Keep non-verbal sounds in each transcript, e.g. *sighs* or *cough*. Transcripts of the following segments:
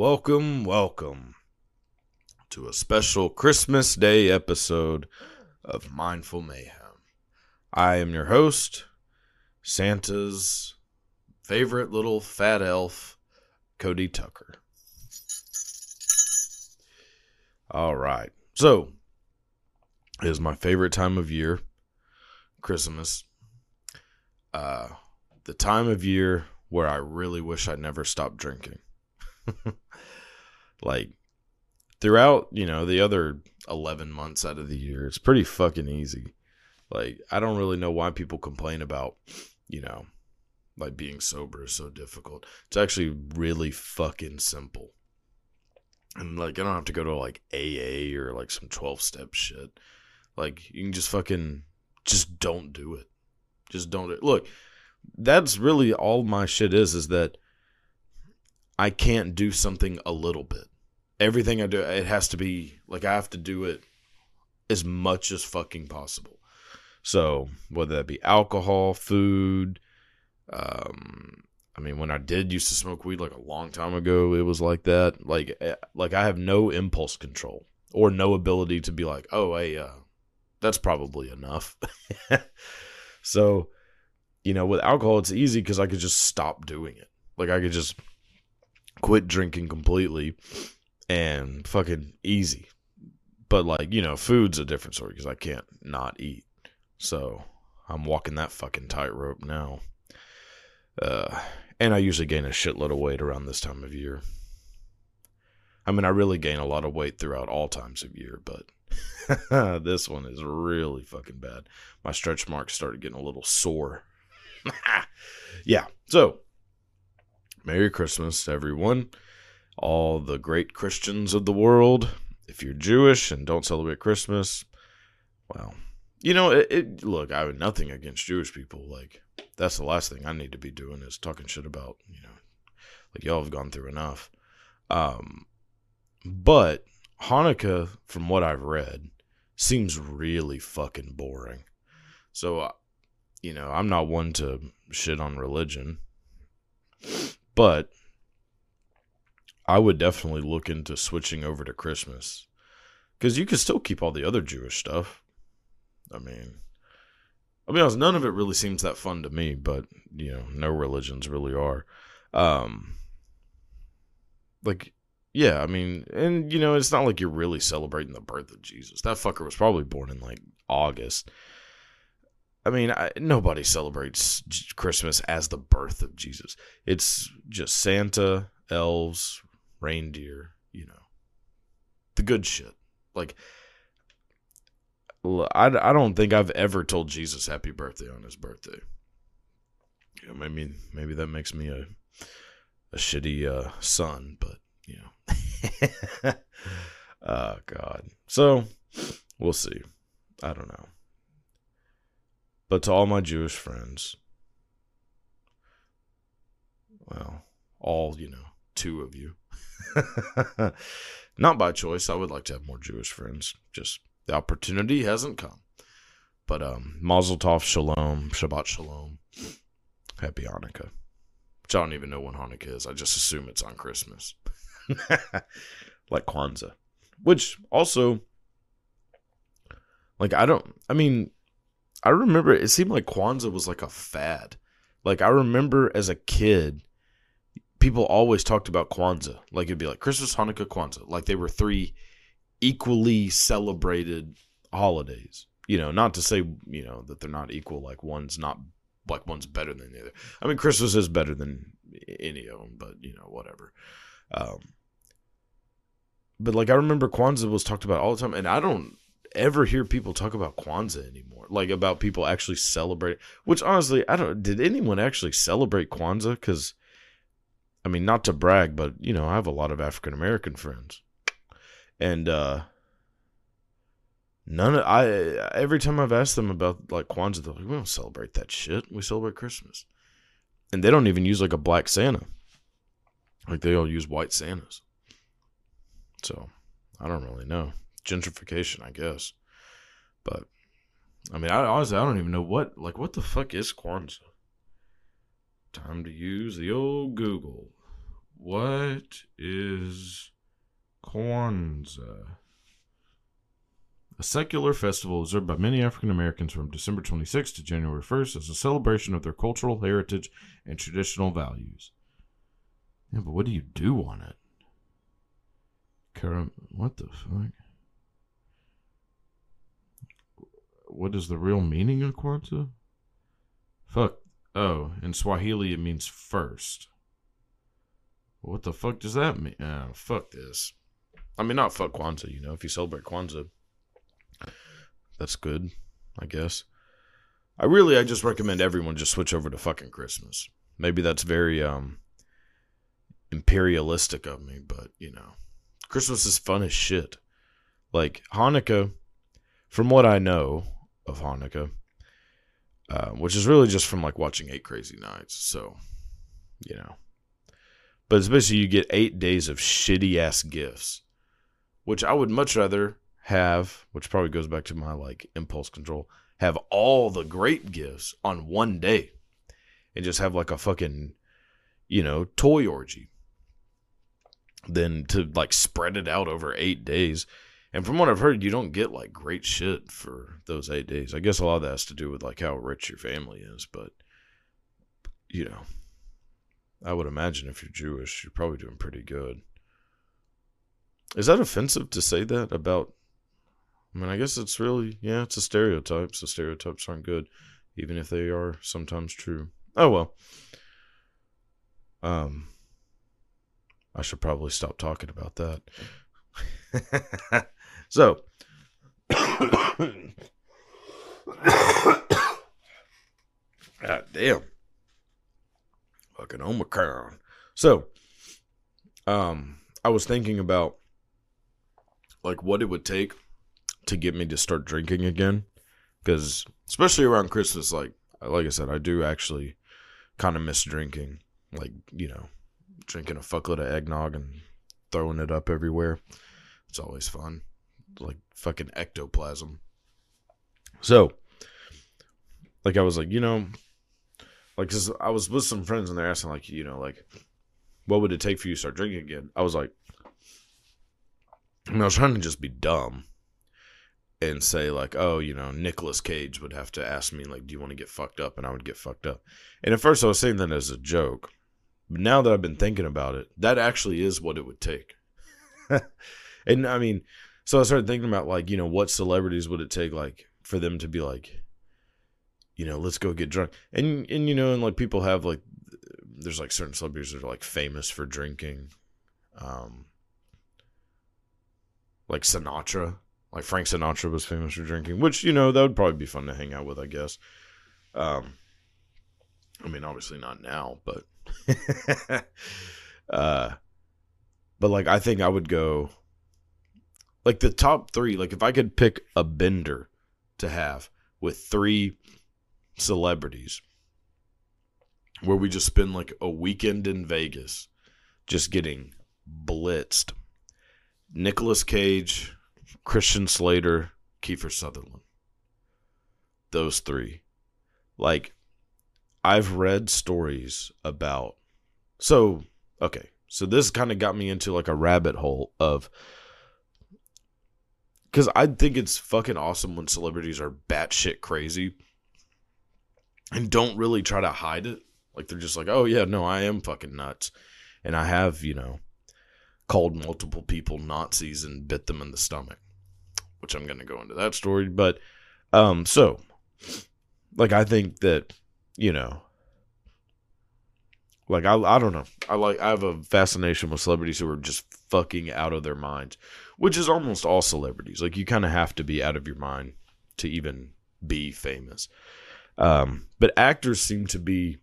Welcome, welcome to a special Christmas Day episode of Mindful Mayhem. I am your host, Santa's favorite little fat elf, Cody Tucker. All right. So, it is my favorite time of year, Christmas. Uh, the time of year where I really wish I'd never stopped drinking. *laughs* like throughout, you know, the other 11 months out of the year, it's pretty fucking easy. Like I don't really know why people complain about, you know, like being sober is so difficult. It's actually really fucking simple. And like I don't have to go to like AA or like some 12 step shit. Like you can just fucking just don't do it. Just don't do it. Look, that's really all my shit is is that I can't do something a little bit. Everything I do, it has to be like I have to do it as much as fucking possible. So whether that be alcohol, food, um, I mean, when I did used to smoke weed like a long time ago, it was like that. Like, eh, like I have no impulse control or no ability to be like, oh, hey, uh, that's probably enough. *laughs* so, you know, with alcohol, it's easy because I could just stop doing it. Like I could just quit drinking completely and fucking easy. But like, you know, food's a different story because I can't not eat. So I'm walking that fucking tightrope now. Uh, and I usually gain a shitload of weight around this time of year. I mean, I really gain a lot of weight throughout all times of year, but *laughs* this one is really fucking bad. My stretch marks started getting a little sore. *laughs* yeah. So, Merry Christmas, everyone. All the great Christians of the world. If you're Jewish and don't celebrate Christmas, well, you know, it, it, look, I have nothing against Jewish people. Like, that's the last thing I need to be doing is talking shit about, you know, like y'all have gone through enough. Um, but Hanukkah, from what I've read, seems really fucking boring. So, uh, you know, I'm not one to shit on religion, but I would definitely look into switching over to Christmas because you can still keep all the other Jewish stuff. I mean, I'll be honest, none of it really seems that fun to me, but you know, no religions really are. Um, like, yeah, I mean, and you know, it's not like you're really celebrating the birth of Jesus. That fucker was probably born in like August. I mean, I, nobody celebrates Christmas as the birth of Jesus. It's just Santa, elves, reindeer, you know, the good shit. Like, I, I don't think I've ever told Jesus happy birthday on his birthday. Yeah, maybe maybe that makes me a a shitty uh, son, but you know, oh *laughs* god. So we'll see. I don't know. But to all my Jewish friends, well, all, you know, two of you. *laughs* Not by choice. I would like to have more Jewish friends. Just the opportunity hasn't come. But um Mazel Tov Shalom, Shabbat Shalom. Happy Hanukkah. Which I don't even know when Hanukkah is. I just assume it's on Christmas. *laughs* like Kwanzaa. Which also like I don't I mean I remember it seemed like Kwanzaa was like a fad. Like I remember as a kid, people always talked about Kwanzaa. Like it'd be like Christmas, Hanukkah, Kwanzaa. Like they were three equally celebrated holidays. You know, not to say, you know, that they're not equal, like one's not like one's better than the other. I mean Christmas is better than any of them, but you know, whatever. Um but like I remember Kwanzaa was talked about all the time, and I don't ever hear people talk about Kwanzaa anymore. Like about people actually celebrate. Which honestly, I don't. Did anyone actually celebrate Kwanzaa? Because, I mean, not to brag, but you know, I have a lot of African American friends, and uh none of I. Every time I've asked them about like Kwanzaa, they're like, "We don't celebrate that shit. We celebrate Christmas," and they don't even use like a black Santa. Like they all use white Santas. So I don't really know. Gentrification, I guess. But I mean, I honestly I don't even know what like what the fuck is Kwanzaa. Time to use the old Google. What is Kwanzaa? A secular festival observed by many African Americans from December 26th to January 1st as a celebration of their cultural heritage and traditional values. Yeah, but what do you do on it? Karam, what the fuck? What is the real meaning of Kwanzaa? Fuck. Oh, in Swahili it means first. What the fuck does that mean? Oh, fuck this. I mean, not fuck Kwanzaa, you know. If you celebrate Kwanzaa, that's good, I guess. I really, I just recommend everyone just switch over to fucking Christmas. Maybe that's very, um, imperialistic of me, but you know, Christmas is fun as shit. Like Hanukkah, from what I know of Hanukkah, uh, which is really just from like watching Eight Crazy Nights. So, you know, but it's basically you get eight days of shitty ass gifts, which I would much rather have, which probably goes back to my like impulse control, have all the great gifts on one day and just have like a fucking, you know, toy orgy than to like spread it out over eight days. And from what I've heard, you don't get like great shit for those eight days. I guess a lot of that has to do with like how rich your family is, but you know, I would imagine if you're Jewish, you're probably doing pretty good. Is that offensive to say that about? I mean, I guess it's really, yeah, it's a stereotype. So stereotypes aren't good, even if they are sometimes true. Oh well. Um, I should probably stop talking about that. *laughs* so, *coughs* God damn. Fucking Omicron. So, um, I was thinking about like what it would take to get me to start drinking again. Because, especially around Christmas, like, like I said, I do actually kind of miss drinking. Like, you know, drinking a fuckload of eggnog and throwing it up everywhere. It's always fun. Like fucking ectoplasm. So, like, I was like, you know, like, cause I was with some friends and they're asking, like, you know, like, what would it take for you to start drinking again? I was like, I, mean, I was trying to just be dumb and say, like, oh, you know, Nicolas Cage would have to ask me, like, do you want to get fucked up? And I would get fucked up. And at first I was saying that as a joke. But now that I've been thinking about it, that actually is what it would take. *laughs* and I mean, so I started thinking about like, you know, what celebrities would it take like for them to be like, you know, let's go get drunk. And and you know, and like people have like there's like certain celebrities that are like famous for drinking. Um like Sinatra. Like Frank Sinatra was famous for drinking, which, you know, that would probably be fun to hang out with, I guess. Um I mean, obviously not now, but *laughs* uh, but like I think I would go like the top three. Like if I could pick a bender to have with three celebrities, where we just spend like a weekend in Vegas, just getting blitzed. Nicolas Cage, Christian Slater, Kiefer Sutherland. Those three. Like I've read stories about. So, okay. So this kind of got me into like a rabbit hole of. Because I think it's fucking awesome when celebrities are batshit crazy and don't really try to hide it. Like they're just like, oh yeah, no, I am fucking nuts. And I have, you know, called multiple people Nazis and bit them in the stomach, which I'm to go into that story. But, um, so, like, I think that you know, Like I I don't know. I like I have a fascination with celebrities who are just fucking out of their minds, which is almost all celebrities. Like you kind of have to be out of your mind to even be famous. Um, but actors seem to be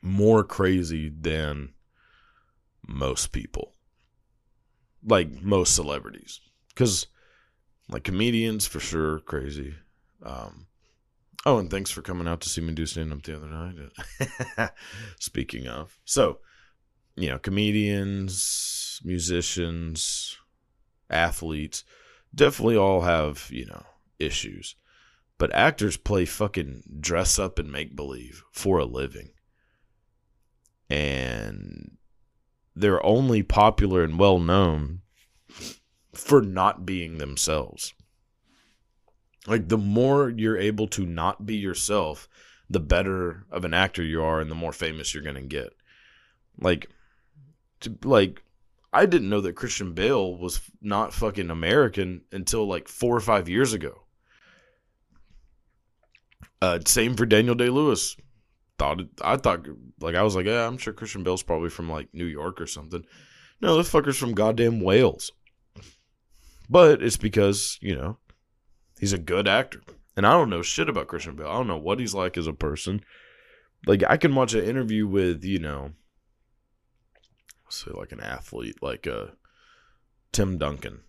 more crazy than most people. Like most celebrities. Cuz like comedians for sure crazy. Um Oh, and thanks for coming out to see me do stand up the other night. *laughs* Speaking of, so, you know, comedians, musicians, athletes definitely all have, you know, issues. But actors play fucking dress up and make believe for a living. And they're only popular and well known for not being themselves. Like the more you're able to not be yourself, the better of an actor you are and the more famous you're going to get. Like to, like I didn't know that Christian Bale was not fucking American until like 4 or 5 years ago. Uh same for Daniel Day-Lewis. Thought it, I thought like I was like, yeah, I'm sure Christian Bale's probably from like New York or something. No, this fucker's from goddamn Wales. But it's because, you know, He's a good actor. And I don't know shit about Christian Bale. I don't know what he's like as a person. Like I can watch an interview with, you know, say like an athlete, like uh Tim Duncan.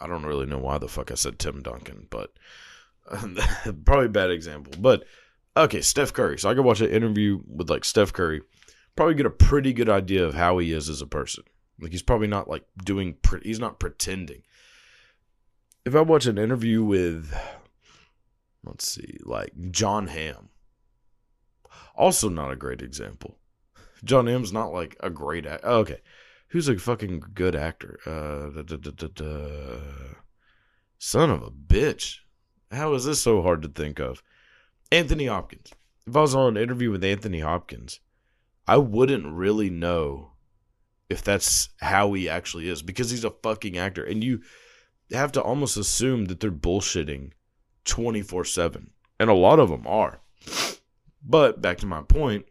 I don't really know why the fuck I said Tim Duncan, but *laughs* probably a bad example. But okay, Steph Curry. So I could watch an interview with like Steph Curry, probably get a pretty good idea of how he is as a person. Like he's probably not like doing. Pre- he's not pretending if I watch an interview with, let's see, like Jon Hamm, also not a great example. Jon Hamm's not like a great actor. Oh, okay, who's a fucking good actor? Uh, da, da, da, son of a bitch. How is this so hard to think of? Anthony Hopkins. If I was on an interview with Anthony Hopkins, I wouldn't really know if that's how he actually is because he's a fucking actor. And you have to almost assume that they're bullshitting 24 7. And a lot of them are. But back to my point,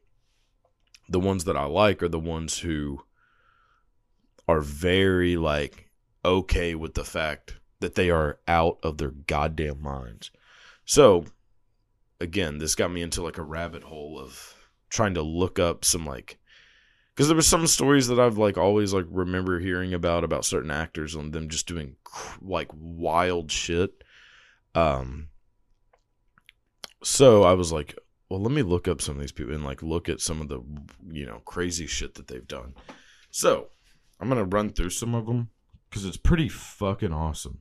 the ones that I like are the ones who are very like okay with the fact that they are out of their goddamn minds. So, again, this got me into like a rabbit hole of trying to look up some like because there were some stories that I've like always like remember hearing about about certain actors and them just doing like wild shit. Um, so I was like, well, let me look up some of these people and like look at some of the you know crazy shit that they've done. So I'm gonna run through some of them because it's pretty fucking awesome.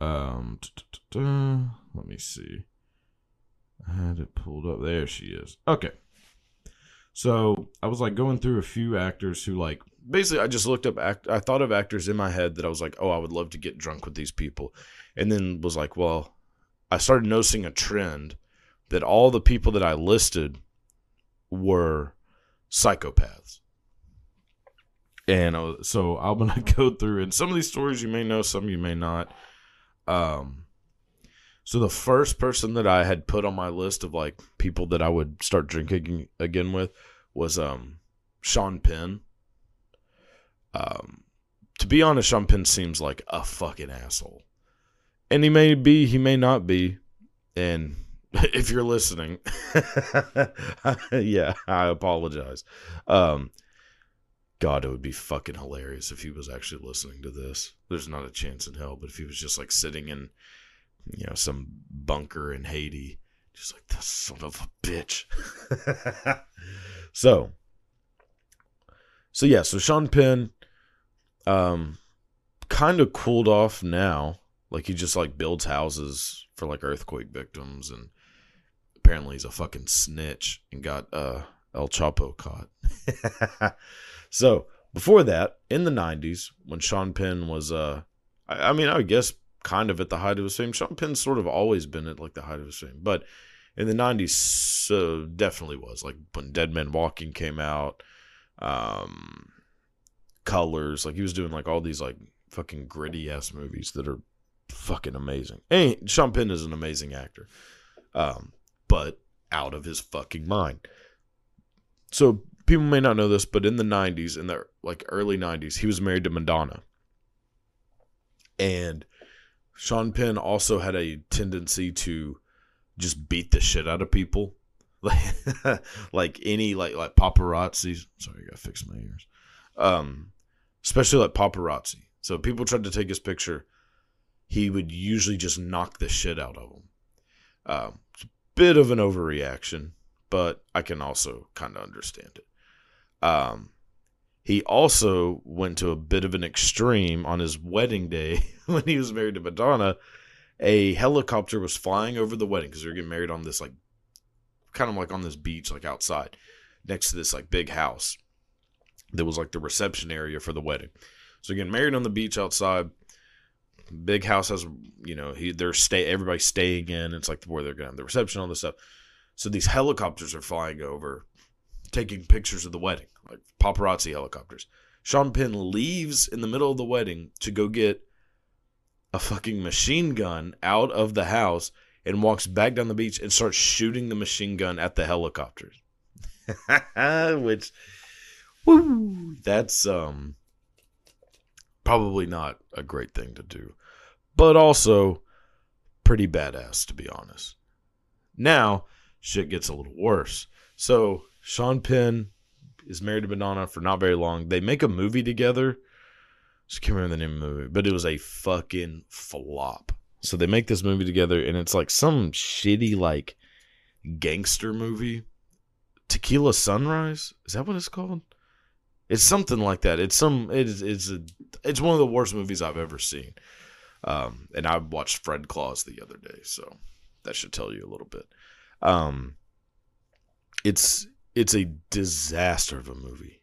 Um, let me see. I had it pulled up. There she is. Okay. So I was like going through a few actors who like basically I just looked up act I thought of actors in my head that I was like, oh, I would love to get drunk with these people. And then was like, well, I started noticing a trend that all the people that I listed were psychopaths. And was, so I'm gonna *laughs* go through and some of these stories you may know, some you may not. Um so the first person that I had put on my list of like people that I would start drinking again with was um Sean Penn. Um to be honest, Sean Penn seems like a fucking asshole. And he may be, he may not be. And *laughs* if you're listening, *laughs* yeah, I apologize. Um God, it would be fucking hilarious if he was actually listening to this. There's not a chance in hell, but if he was just like sitting in you know, some bunker in Haiti. Just like the son of a bitch. *laughs* so, so yeah, so Sean Penn, um, kind of cooled off now. Like he just like builds houses for like earthquake victims, and apparently he's a fucking snitch and got uh El Chapo caught. *laughs* so before that, in the '90s, when Sean Penn was uh, I, I mean, I guess kind of at the height of his fame. Sean Penn's sort of always been at like the height of his fame, but in the '90s, uh, definitely was like when Dead Men Walking came out, um, Colors. Like he was doing like all these like fucking gritty ass movies that are fucking amazing. And Sean Penn is an amazing actor, um, but out of his fucking mind. so people may not know this, but in the '90s, in the like early '90s, he was married to Madonna, and Sean Penn also had a tendency to just beat the shit out of people, like *laughs* like any like like paparazzi. Sorry, I gotta fix my ears. Um, especially like paparazzi. So people tried to take his picture, he would usually just knock the shit out of them. Um, bit of an overreaction, but I can also kind of understand it. Um, he also went to a bit of an extreme on his wedding day *laughs* when he was married to Madonna. A helicopter was flying over the wedding because they were getting married on this like, kind of like on this beach, like outside, next to this like big house. That was like the reception area for the wedding. So getting married on the beach outside. Big house has, you know, he they're stay everybody's staying in. It's like where they're gonna have the reception, all this stuff. So these helicopters are flying over, taking pictures of the wedding, like paparazzi helicopters. Sean Penn leaves in the middle of the wedding to go get a fucking machine gun out of the house and walks back down the beach and starts shooting the machine gun at the helicopters. *laughs* Which woo, that's um probably not a great thing to do, but also pretty badass to be honest. Now, shit gets a little worse. So, Sean Penn is married to Madonna for not very long. They make a movie together. Just can't remember the name of the movie, but it was a fucking flop. So they make this movie together, and it's like some shitty like gangster movie. Tequila Sunrise is that what it's called? It's something like that. It's some. It's it's a. It's one of the worst movies I've ever seen. Um, and I watched Fred Claus the other day, so that should tell you a little bit. Um, it's it's a disaster of a movie.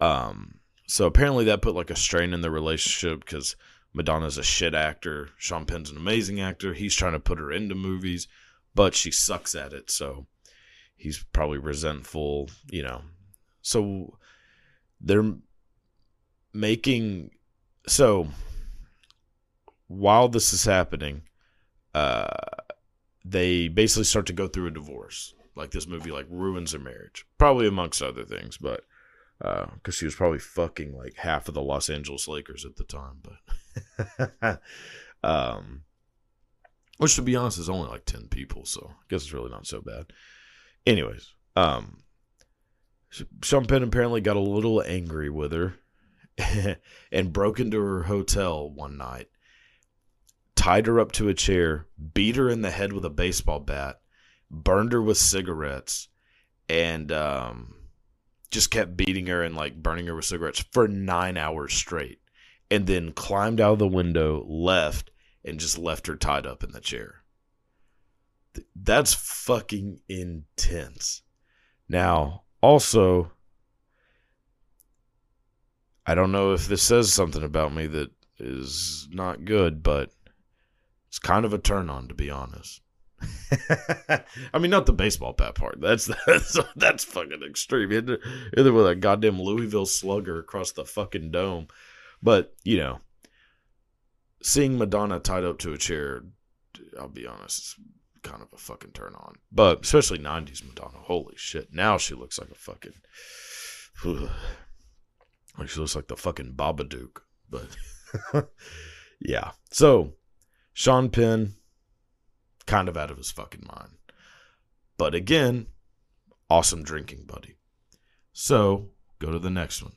Um, so apparently that put like a strain in the relationship because Madonna's a shit actor, Sean Penn's an amazing actor. He's trying to put her into movies, but she sucks at it, so he's probably resentful, you know. So they're making so while this is happening, uh, they basically start to go through a divorce. Like this movie, like ruins their marriage, probably amongst other things, but uh because uh, she was probably fucking like half of the Los Angeles Lakers at the time, but *laughs* um, which to be honest is only like ten people, so I guess it's really not so bad. Anyways, um, Sean Penn apparently got a little angry with her *laughs* and broke into her hotel one night, tied her up to a chair, beat her in the head with a baseball bat, burned her with cigarettes, and um, just kept beating her and like burning her with cigarettes for nine hours straight. And then climbed out of the window, left, and just left her tied up in the chair. That's fucking intense. Now, also, I don't know if this says something about me that is not good, but it's kind of a turn on, to be honest. *laughs* I mean, not the baseball bat part. That's *laughs* that's that's fucking extreme. Either, either with a goddamn Louisville slugger across the fucking dome, but you know, seeing Madonna tied up to a chair, I'll be honest, it's kind of a fucking turn on. But especially '90s Madonna. Holy shit! Now she looks like a fucking. *sighs* Like she looks like the fucking Babadook. But *laughs* yeah. So Sean Penn, kind of out of his fucking mind. But again, awesome drinking buddy. So go to the next one.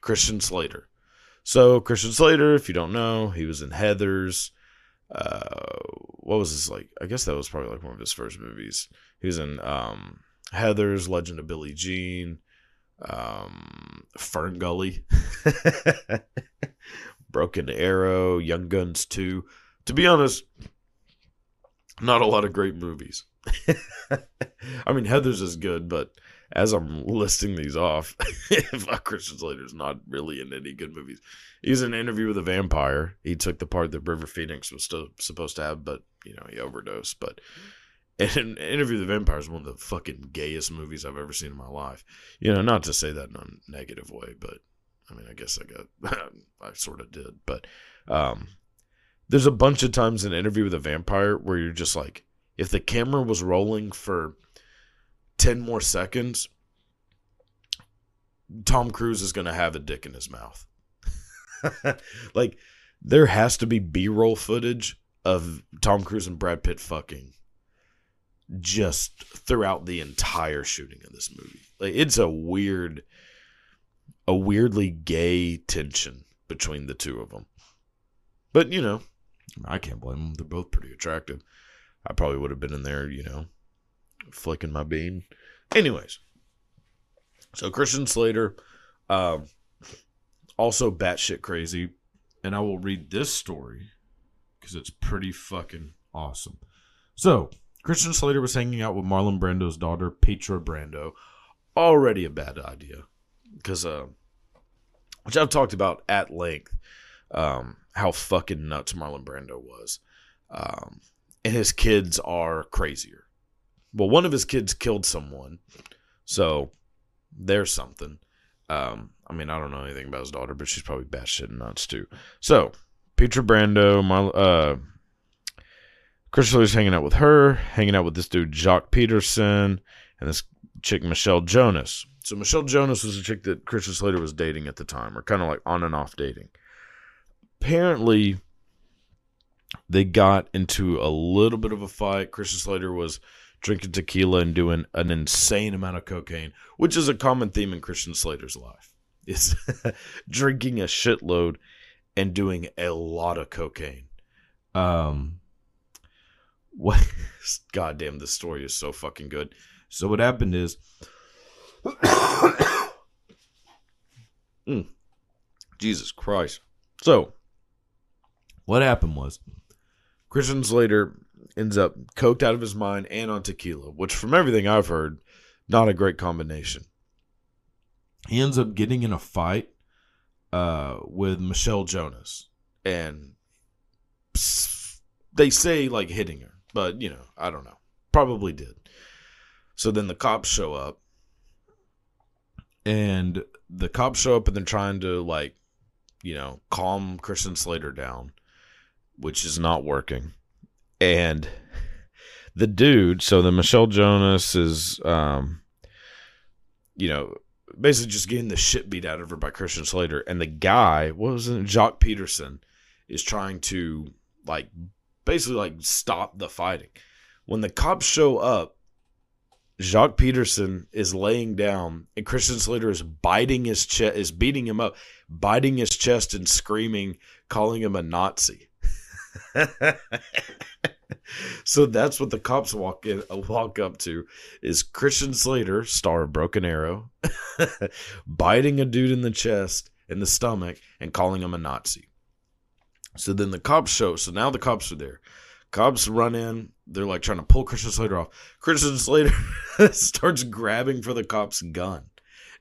Christian Slater. So Christian Slater, if you don't know, he was in Heathers. Uh, what was this like? I guess that was probably like one of his first movies. He was in um, Heathers, Legend of Billie Jean, um, FernGully, *laughs* Broken Arrow, Young Guns 2. To be honest, not a lot of great movies. *laughs* I mean, Heathers is good, but as I'm listing these off, *laughs* Christian Slater's not really in any good movies. He's in an interview with a vampire. He took the part that River Phoenix was still supposed to have, but you know he overdosed. But *laughs* and Interview with the Vampire is one of the fucking gayest movies I've ever seen in my life. You know, not to say that in a negative way, but I mean, I guess I got, *laughs* I sort of did. But um, there's a bunch of times in Interview with a Vampire where you're just like, if the camera was rolling for 10 more seconds, Tom Cruise is going to have a dick in his mouth. *laughs* like, there has to be B roll footage of Tom Cruise and Brad Pitt fucking just throughout the entire shooting of this movie. Like, it's a weird, a weirdly gay tension between the two of them. But, you know, I can't blame them. They're both pretty attractive. I probably would have been in there, you know, flicking my bean. Anyways, so Christian Slater, um, also batshit crazy, and I will read this story because it's pretty fucking awesome. So Christian Slater was hanging out with Marlon Brando's daughter, Petra Brando. Already a bad idea because, uh, which I've talked about at length, um, how fucking nuts Marlon Brando was. Um, and his kids are crazier. Well, one of his kids killed someone, so there's something. Um, I mean, I don't know anything about his daughter, but she's probably batshit and nuts too. So, Petra Brando, Mar- uh, Chris Slater's hanging out with her, hanging out with this dude Jacques Peterson, and this chick Michelle Jonas. So Michelle Jonas was a chick that Christian Slater was dating at the time, or kind of like on and off dating. Apparently, they got into a little bit of a fight. Christian Slater was drinking tequila and doing an insane amount of cocaine, which is a common theme in Christian Slater's life. *laughs* Is drinking a shitload and doing a lot of cocaine. Um what *laughs* goddamn this story is so fucking good. So what happened is *coughs* Mm. Jesus Christ. So what happened was Christian Slater ends up coked out of his mind and on tequila, which from everything I've heard, not a great combination. He ends up getting in a fight uh, with Michelle Jonas, and they say like hitting her, but you know, I don't know. Probably did. So then the cops show up, and the cops show up and they're trying to like, you know, calm Christian Slater down, which is not working. And the dude, so the Michelle Jonas is, um, you know, basically just getting the shit beat out of her by Christian Slater, and the guy, what was it, Jacques Peterson, is trying to like basically like stop the fighting. When the cops show up, Jacques Peterson is laying down, and Christian Slater is biting his chest, is beating him up, biting his chest and screaming, calling him a Nazi. *laughs* so that's what the cops walk in, walk up to is Christian Slater, star of Broken Arrow, *laughs* biting a dude in the chest, in the stomach, and calling him a Nazi. So then the cops show. So now the cops are there. Cops run in. They're like trying to pull Christian Slater off. Christian Slater *laughs* starts grabbing for the cop's gun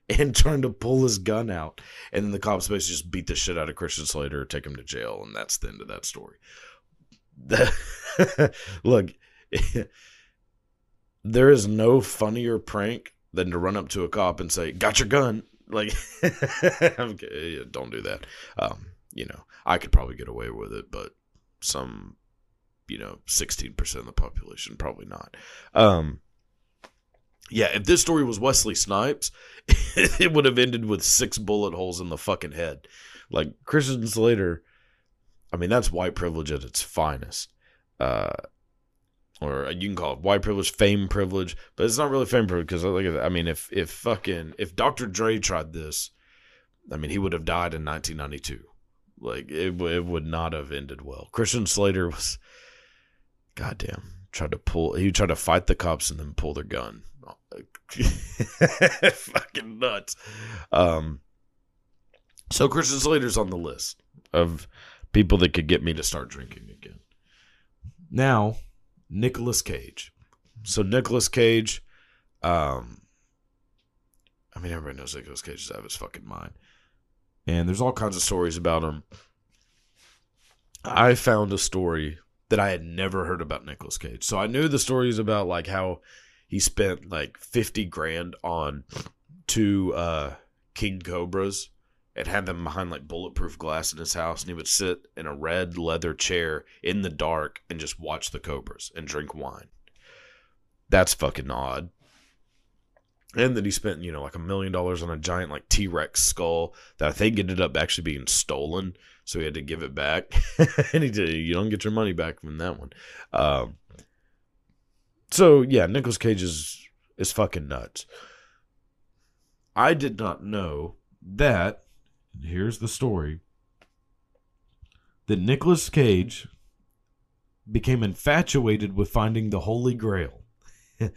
and trying to pull his gun out. And then the cops basically just beat the shit out of Christian Slater, take him to jail, and that's the end of that story. *laughs* Look, *laughs* there is no funnier prank than to run up to a cop and say, "Got your gun." Like, don't do that. Um, you know, I could probably get away with it, but some, you know, sixteen percent of the population probably not. Um, yeah, if this story was Wesley Snipes, *laughs* it would have ended with six bullet holes in the fucking head. Like Christian Slater, I mean, that's white privilege at its finest. Uh, or you can call it white privilege, fame privilege, but it's not really fame privilege because at I mean, if if fucking if Dr. Dre tried this, I mean, he would have died in 1992. Like it, it would not have ended well. Christian Slater was, goddamn, tried to pull. He tried to fight the cops and then pull their gun. *laughs* fucking nuts. Um. So Christian Slater's on the list of people that could get me to start drinking again. Now, Nicolas Cage. So Nicolas Cage, um, I mean everybody knows Nicolas Cage is out of his fucking mind, and there's all kinds of stories about him. I found a story that I had never heard about Nicolas Cage. So I knew the stories about like how he spent like fifty grand on two uh, king cobras and had them behind like bulletproof glass in his house, and he would sit in a red leather chair in the dark and just watch the cobras and drink wine. That's fucking odd. And then he spent, you know, like a million dollars on a giant like T Rex skull that I think ended up actually being stolen. So he had to give it back. *laughs* and he did you don't get your money back from that one. Um so yeah, Nicolas Cage is is fucking nuts. I did not know that here's the story that Nicolas Cage became infatuated with finding the Holy Grail, *laughs*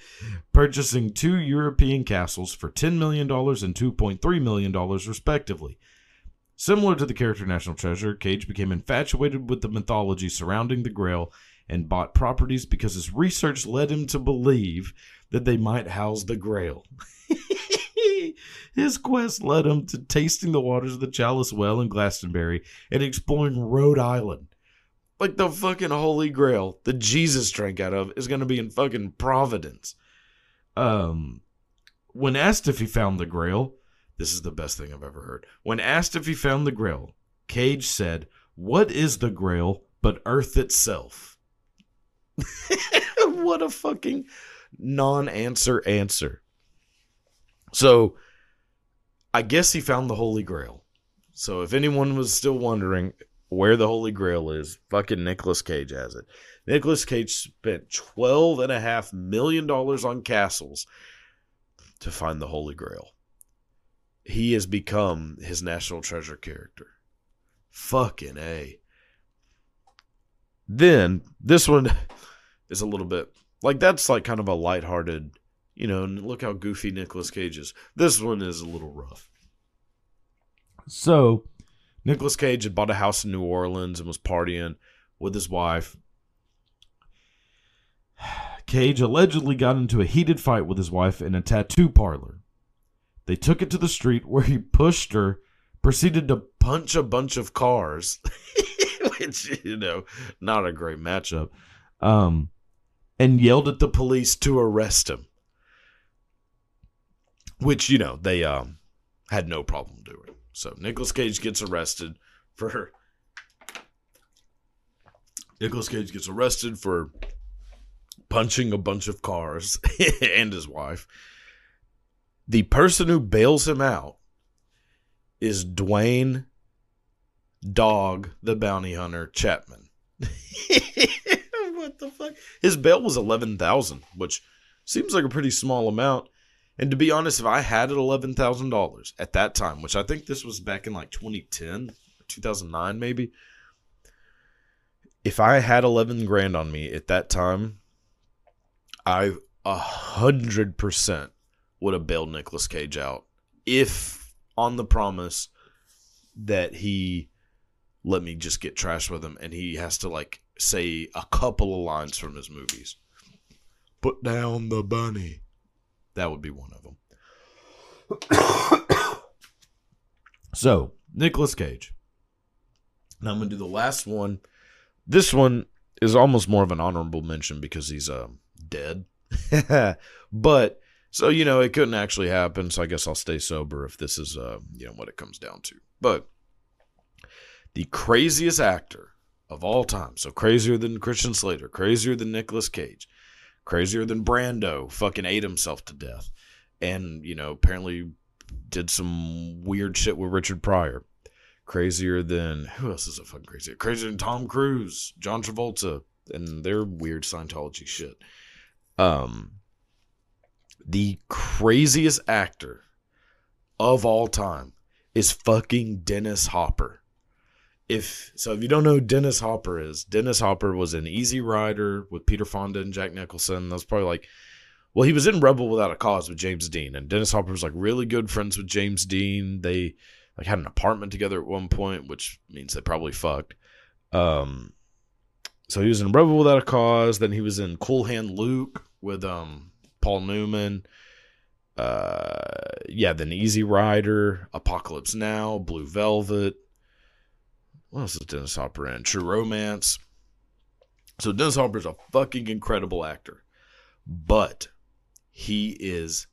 purchasing two European castles for $10 million and $2.3 million, respectively. Similar to the character National Treasure, Cage became infatuated with the mythology surrounding the Grail and bought properties because his research led him to believe that they might house the Grail. *laughs* His quest led him to tasting the waters of the Chalice Well in Glastonbury and exploring Rhode Island. Like the fucking Holy Grail that Jesus drank out of is going to be in fucking Providence. Um, when asked if he found the Grail, this is the best thing I've ever heard. When asked if he found the Grail, Cage said, What is the Grail but Earth itself? *laughs* what a fucking non answer answer. So, I guess he found the Holy Grail. So, if anyone was still wondering where the Holy Grail is, fucking Nicolas Cage has it. Nicolas Cage spent $12.5 million on castles to find the Holy Grail. He has become his National Treasure character. Fucking A. Then, this one is a little bit like that's like kind of a lighthearted, you know, and look how goofy Nicolas Cage is. This one is a little rough. So, Nicolas Cage had bought a house in New Orleans and was partying with his wife. *sighs* Cage allegedly got into a heated fight with his wife in a tattoo parlor. They took it to the street where he pushed her, proceeded to punch a bunch of cars, *laughs* which, you know, not a great matchup, um, and yelled at the police to arrest him. Which, you know, they um, had no problem doing. So Nicolas Cage gets arrested for Nicolas Cage gets arrested for punching a bunch of cars *laughs* and his wife. The person who bails him out is Dwayne Dog the Bounty Hunter Chapman. *laughs* what the fuck? His bail was eleven thousand, which seems like a pretty small amount. And to be honest, if I had it eleven thousand dollars at that time, which I think this was back in like 2010, 2009 maybe, if I had eleven grand on me at that time, I a hundred percent would have bailed Nicolas Cage out if on the promise that he let me just get trash with him and he has to like say a couple of lines from his movies. Put down the bunny. That would be one of them. *coughs* so, Nicolas Cage. Now I'm going to do the last one. This one is almost more of an honorable mention because he's uh, dead. *laughs* but so you know it couldn't actually happen, so I guess I'll stay sober if this is uh, you know what it comes down to. But the craziest actor of all time, so crazier than Christian Slater, crazier than Nicolas Cage, crazier than Brando, fucking ate himself to death, and you know apparently did some weird shit with Richard Pryor. Crazier than who else is a fucking crazy? Crazier than Tom Cruise, John Travolta, and their weird Scientology shit. Um, the craziest actor of all time is fucking Dennis Hopper. If so, if you don't know Dennis Hopper is, Dennis Hopper was an Easy Rider with Peter Fonda and Jack Nicholson. That was probably like, well, he was in Rebel Without a Cause with James Dean, and Dennis Hopper was like really good friends with James Dean. They like had an apartment together at one point, which means they probably fucked. Um, so he was in Rebel Without a Cause. Then he was in Cool Hand Luke with um Paul Newman. Uh, yeah, then Easy Rider, Apocalypse Now, Blue Velvet. What else is Dennis Hopper in? True Romance. So Dennis Hopper is a fucking incredible actor, but he is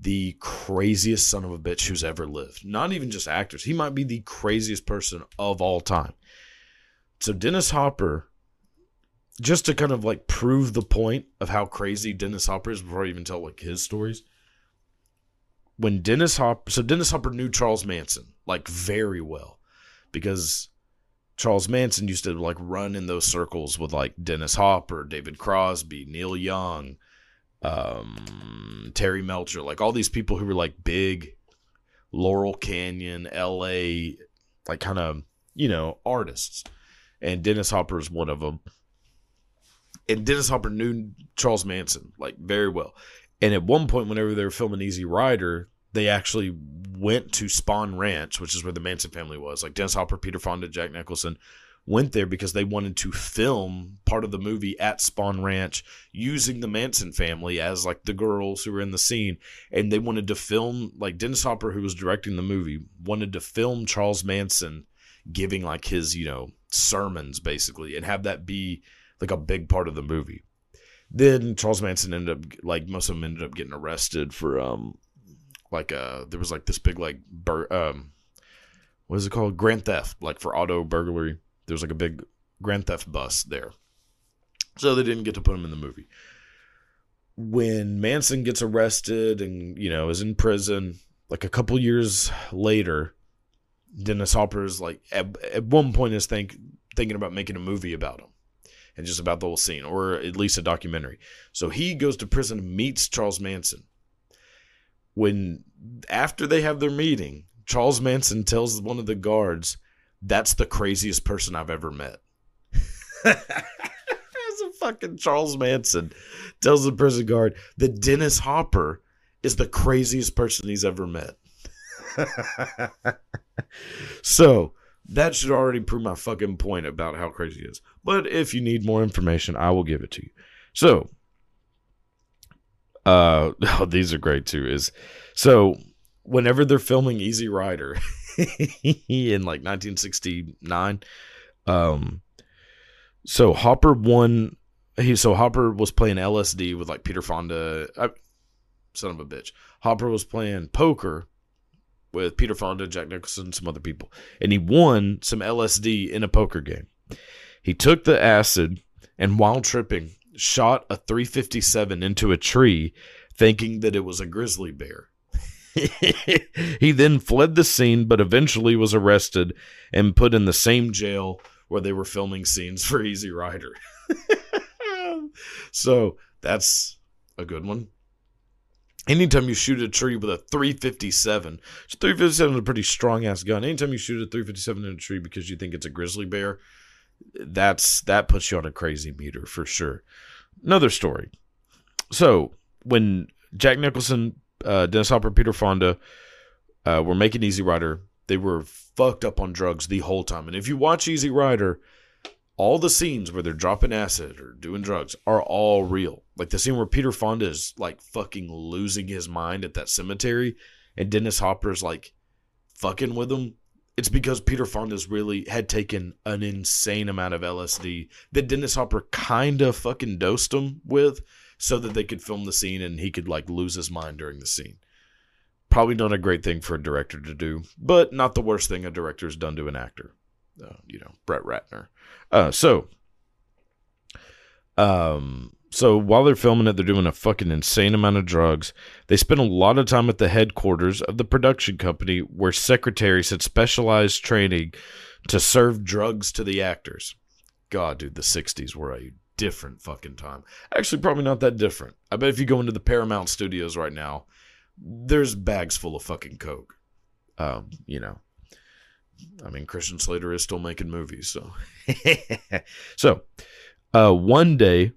the craziest son of a bitch who's ever lived. Not even just actors. He might be the craziest person of all time. So Dennis Hopper, just to kind of like prove the point of how crazy Dennis Hopper is before I even tell like his stories. when Dennis Hopper, so Dennis Hopper knew Charles Manson like very well because Charles Manson used to like run in those circles with like Dennis Hopper, David Crosby, Neil Young, um, Terry Melcher, like all these people who were like big Laurel Canyon, LA, like kind of, you know, artists. And Dennis Hopper is one of them. And Dennis Hopper knew Charles Manson like very well. And at one point, whenever they were filming Easy Rider, they actually went to Spahn Ranch, which is where the Manson family was. Like Dennis Hopper, Peter Fonda, Jack Nicholson went there because they wanted to film part of the movie at Spahn Ranch using the Manson family as like the girls who were in the scene. And they wanted to film, like Dennis Hopper, who was directing the movie, wanted to film Charles Manson giving like his, you know, sermons basically and have that be like a big part of the movie. Then Charles Manson ended up like most of them ended up getting arrested for um like uh there was like this big like bur- um what is it called? Grand theft like for auto burglary. There was like a big grand theft bus there. So they didn't get to put him in the movie. When manson gets arrested and you know is in prison like a couple years later dennis hopper's like at, at one point is think thinking about making a movie about him and just about the whole scene or at least a documentary. So he goes to prison meets charles manson when after they have their meeting, Charles Manson tells one of the guards, "That's the craziest person I've ever met." *laughs* As a fucking Charles Manson tells the prison guard that Dennis Hopper is the craziest person he's ever met. *laughs* so that should already prove my fucking point about how crazy he is. But if you need more information, I will give it to you. So uh *laughs* oh, these are great too is so whenever they're filming easy rider *laughs* in like 1969 um so hopper won he so hopper was playing lsd with like peter fonda I, son of a bitch. Hopper was playing poker with peter fonda jack nicholson some other people and he won some lsd in a poker game. He took the acid and while tripping shot a 357 into a tree thinking that it was a grizzly bear. *laughs* he then fled the scene but eventually was arrested and put in the same jail where they were filming scenes for Easy Rider. *laughs* so that's a good one. Anytime you shoot a tree with a 357, 357 is a pretty strong ass gun. Anytime you shoot a 357 in a tree because you think it's a grizzly bear, that's that puts you on a crazy meter for sure. Another story. So when Jack Nicholson, uh, Dennis Hopper, Peter Fonda uh, were making Easy Rider, they were fucked up on drugs the whole time. And if you watch Easy Rider, all the scenes where they're dropping acid or doing drugs are all real. Like the scene where Peter Fonda is like fucking losing his mind at that cemetery, and Dennis Hopper's like fucking with him it's because Peter Fonda's really had taken an insane amount of LSD that Dennis Hopper kind of fucking dosed him with so that they could film the scene and he could like lose his mind during the scene. Probably not a great thing for a director to do, but not the worst thing a director's done to an actor. Uh, you know, Brett Ratner. Uh, so, um, so while they're filming it, they're doing a fucking insane amount of drugs. They spend a lot of time at the headquarters of the production company where secretaries had specialized training to serve drugs to the actors. God, dude, the 60s were a different fucking time. Actually, probably not that different. I bet if you go into the Paramount studios right now, there's bags full of fucking coke. Um, you know. I mean, Christian Slater is still making movies, so. *laughs* so, uh, one day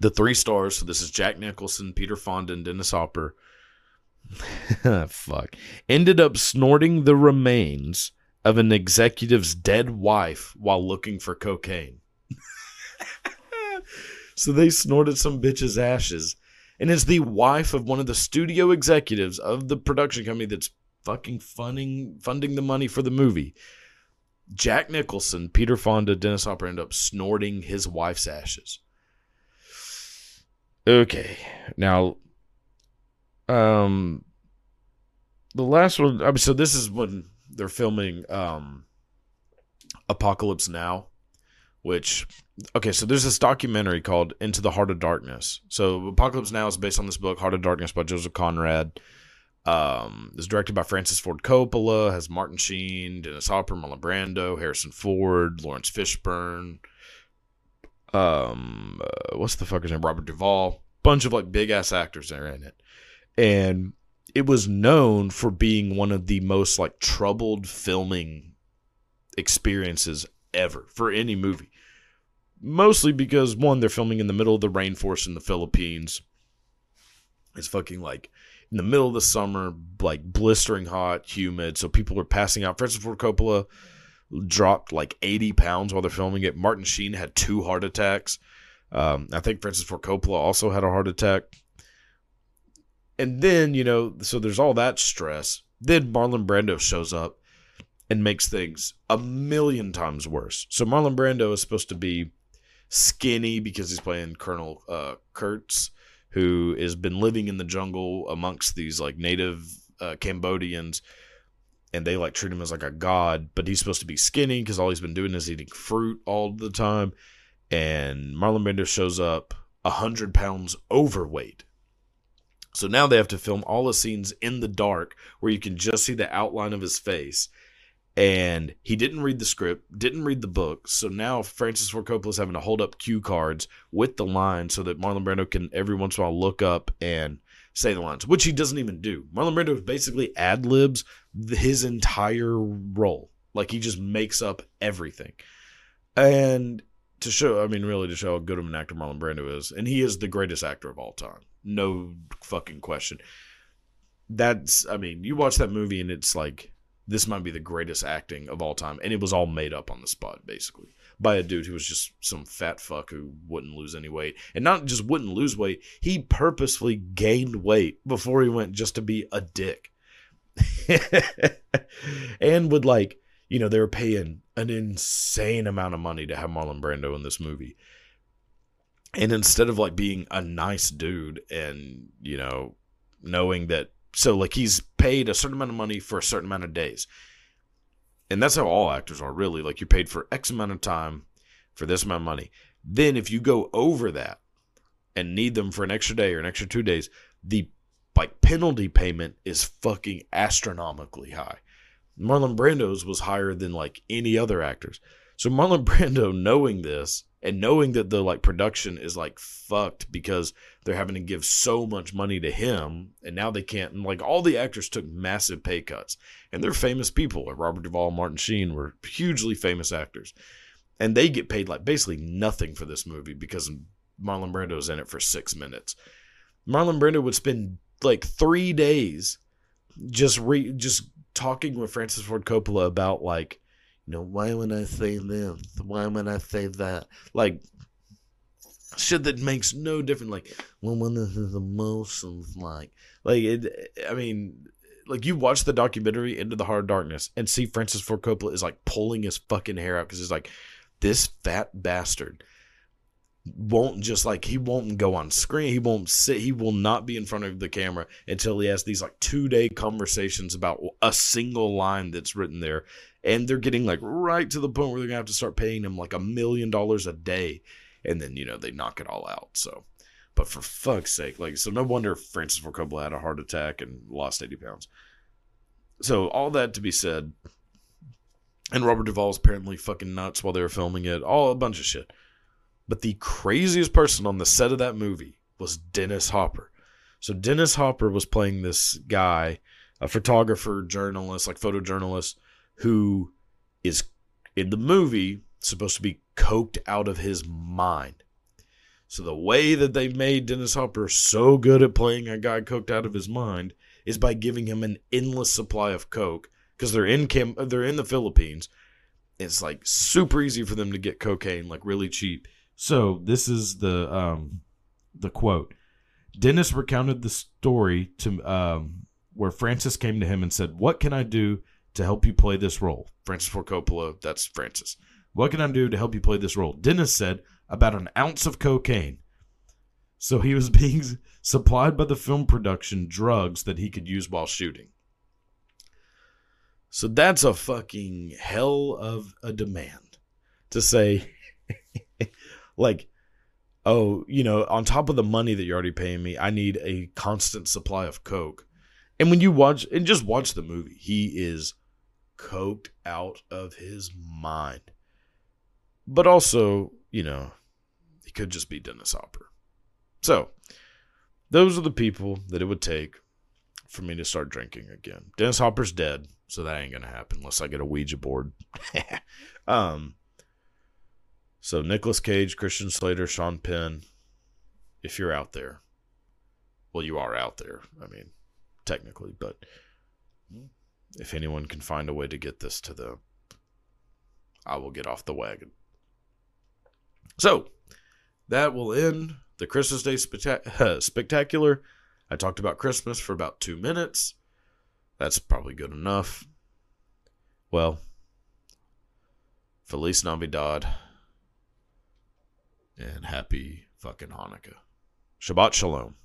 the three stars. So this is Jack Nicholson, Peter Fonda, and Dennis Hopper. *laughs* Fuck. Ended up snorting the remains of an executive's dead wife while looking for cocaine. *laughs* so they snorted some bitch's ashes. And it's the wife of one of the studio executives of the production company that's fucking funding funding the money for the movie. Jack Nicholson, Peter Fonda, Dennis Hopper end up snorting his wife's ashes. Okay. Now um the last one I mean, so this is when they're filming um Apocalypse Now, which okay, so there's this documentary called Into the Heart of Darkness. So Apocalypse Now is based on this book, Heart of Darkness by Joseph Conrad. Um, it's directed by Francis Ford Coppola. Has Martin Sheen, Dennis Hopper, Marlon Brando, Harrison Ford, Laurence Fishburne. Um, uh, what's the fucker's name? Robert Duvall. Bunch of like big ass actors there in it, and it was known for being one of the most like troubled filming experiences ever for any movie. Mostly because one, they're filming in the middle of the rainforest in the Philippines. It's fucking like in the middle of the summer, like blistering hot, humid. So people are passing out. Francis Ford Coppola dropped like 80 pounds while they're filming it. Martin Sheen had two heart attacks. Um, I think Francis Ford Coppola also had a heart attack. And then, you know, so there's all that stress. Then Marlon Brando shows up and makes things a million times worse. So Marlon Brando is supposed to be skinny because he's playing Colonel uh, Kurtz, who has been living in the jungle amongst these like native uh, Cambodians, and they like treat him as like a god. But he's supposed to be skinny because all he's been doing is eating fruit all the time. And Marlon Brando shows up a hundred pounds overweight. So now they have to film all the scenes in the dark where you can just see the outline of his face and he didn't read the script, didn't read the book. So now Francis Ford Coppola is having to hold up cue cards with the lines so that Marlon Brando can every once in a while look up and say the lines, which he doesn't even do. Marlon Brando basically ad libs his entire role, like he just makes up everything. And to show, I mean, really to show how good of an actor Marlon Brando is, and he is the greatest actor of all time, no fucking question. That's, I mean, you watch that movie and it's like this might be the greatest acting of all time. And it was all made up on the spot, basically, by a dude who was just some fat fuck who wouldn't lose any weight. And not just wouldn't lose weight, he purposefully gained weight before he went just to be a dick. *laughs* and would like, you know, they were paying an insane amount of money to have Marlon Brando in this movie. And instead of like being a nice dude and, you know, knowing that so like he's paid a certain amount of money for a certain amount of days. And that's how all actors are really. Like you're paid for X amount of time for this amount of money. Then if you go over that and need them for an extra day or an extra two days, the like penalty payment is fucking astronomically high. Marlon Brando's was higher than like any other actors. So Marlon *laughs* Brando knowing this and knowing that the like production is like fucked because they're having to give so much money to him and now they can't and like all the actors took massive pay cuts and they're famous people like robert duvall and martin sheen were hugely famous actors and they get paid like basically nothing for this movie because marlon brando's in it for six minutes marlon brando would spend like three days just re just talking with francis ford coppola about like you know, why would I say this? Why would I say that? Like shit that makes no difference. Like, well, is his emotions like? Like, it. I mean, like you watch the documentary Into the Hard Darkness and see Francis Ford Coppola is like pulling his fucking hair out because he's like, this fat bastard won't just like he won't go on screen. He won't sit. He will not be in front of the camera until he has these like two day conversations about a single line that's written there. And they're getting like right to the point where they're gonna have to start paying him like a million dollars a day. And then you know they knock it all out. So but for fuck's sake like so no wonder francis ford coppola had a heart attack and lost 80 pounds. So all that to be said and robert duvall's apparently fucking nuts while they were filming it all a bunch of shit but the craziest person on the set of that movie was dennis hopper so dennis hopper was playing this guy a photographer journalist like photojournalist who is in the movie supposed to be coked out of his mind. So the way that they made Dennis Hopper so good at playing a guy coked out of his mind is by giving him an endless supply of coke because they're in Cam- they're in the Philippines. It's like super easy for them to get cocaine like really cheap. So this is the um the quote. Dennis recounted the story to um where Francis came to him and said, "What can I do to help you play this role?" Francis Ford Coppola, that's Francis. What can I do to help you play this role? Dennis said, about an ounce of cocaine. So he was *laughs* being supplied by the film production drugs that he could use while shooting. So that's a fucking hell of a demand to say, *laughs* like, oh, you know, on top of the money that you're already paying me, I need a constant supply of coke. And when you watch and just watch the movie, he is coked out of his mind. But also, you know, he could just be Dennis Hopper. So, those are the people that it would take for me to start drinking again. Dennis Hopper's dead, so that ain't gonna happen unless I get a Ouija board. *laughs* um. So Nicolas Cage, Christian Slater, Sean Penn, if you're out there, well, you are out there. I mean, technically, but if anyone can find a way to get this to them, I will get off the wagon. So that will end the Christmas Day spectac- *laughs* spectacular. I talked about Christmas for about two minutes. That's probably good enough. Well, Feliz Navidad and happy fucking Hanukkah. Shabbat Shalom.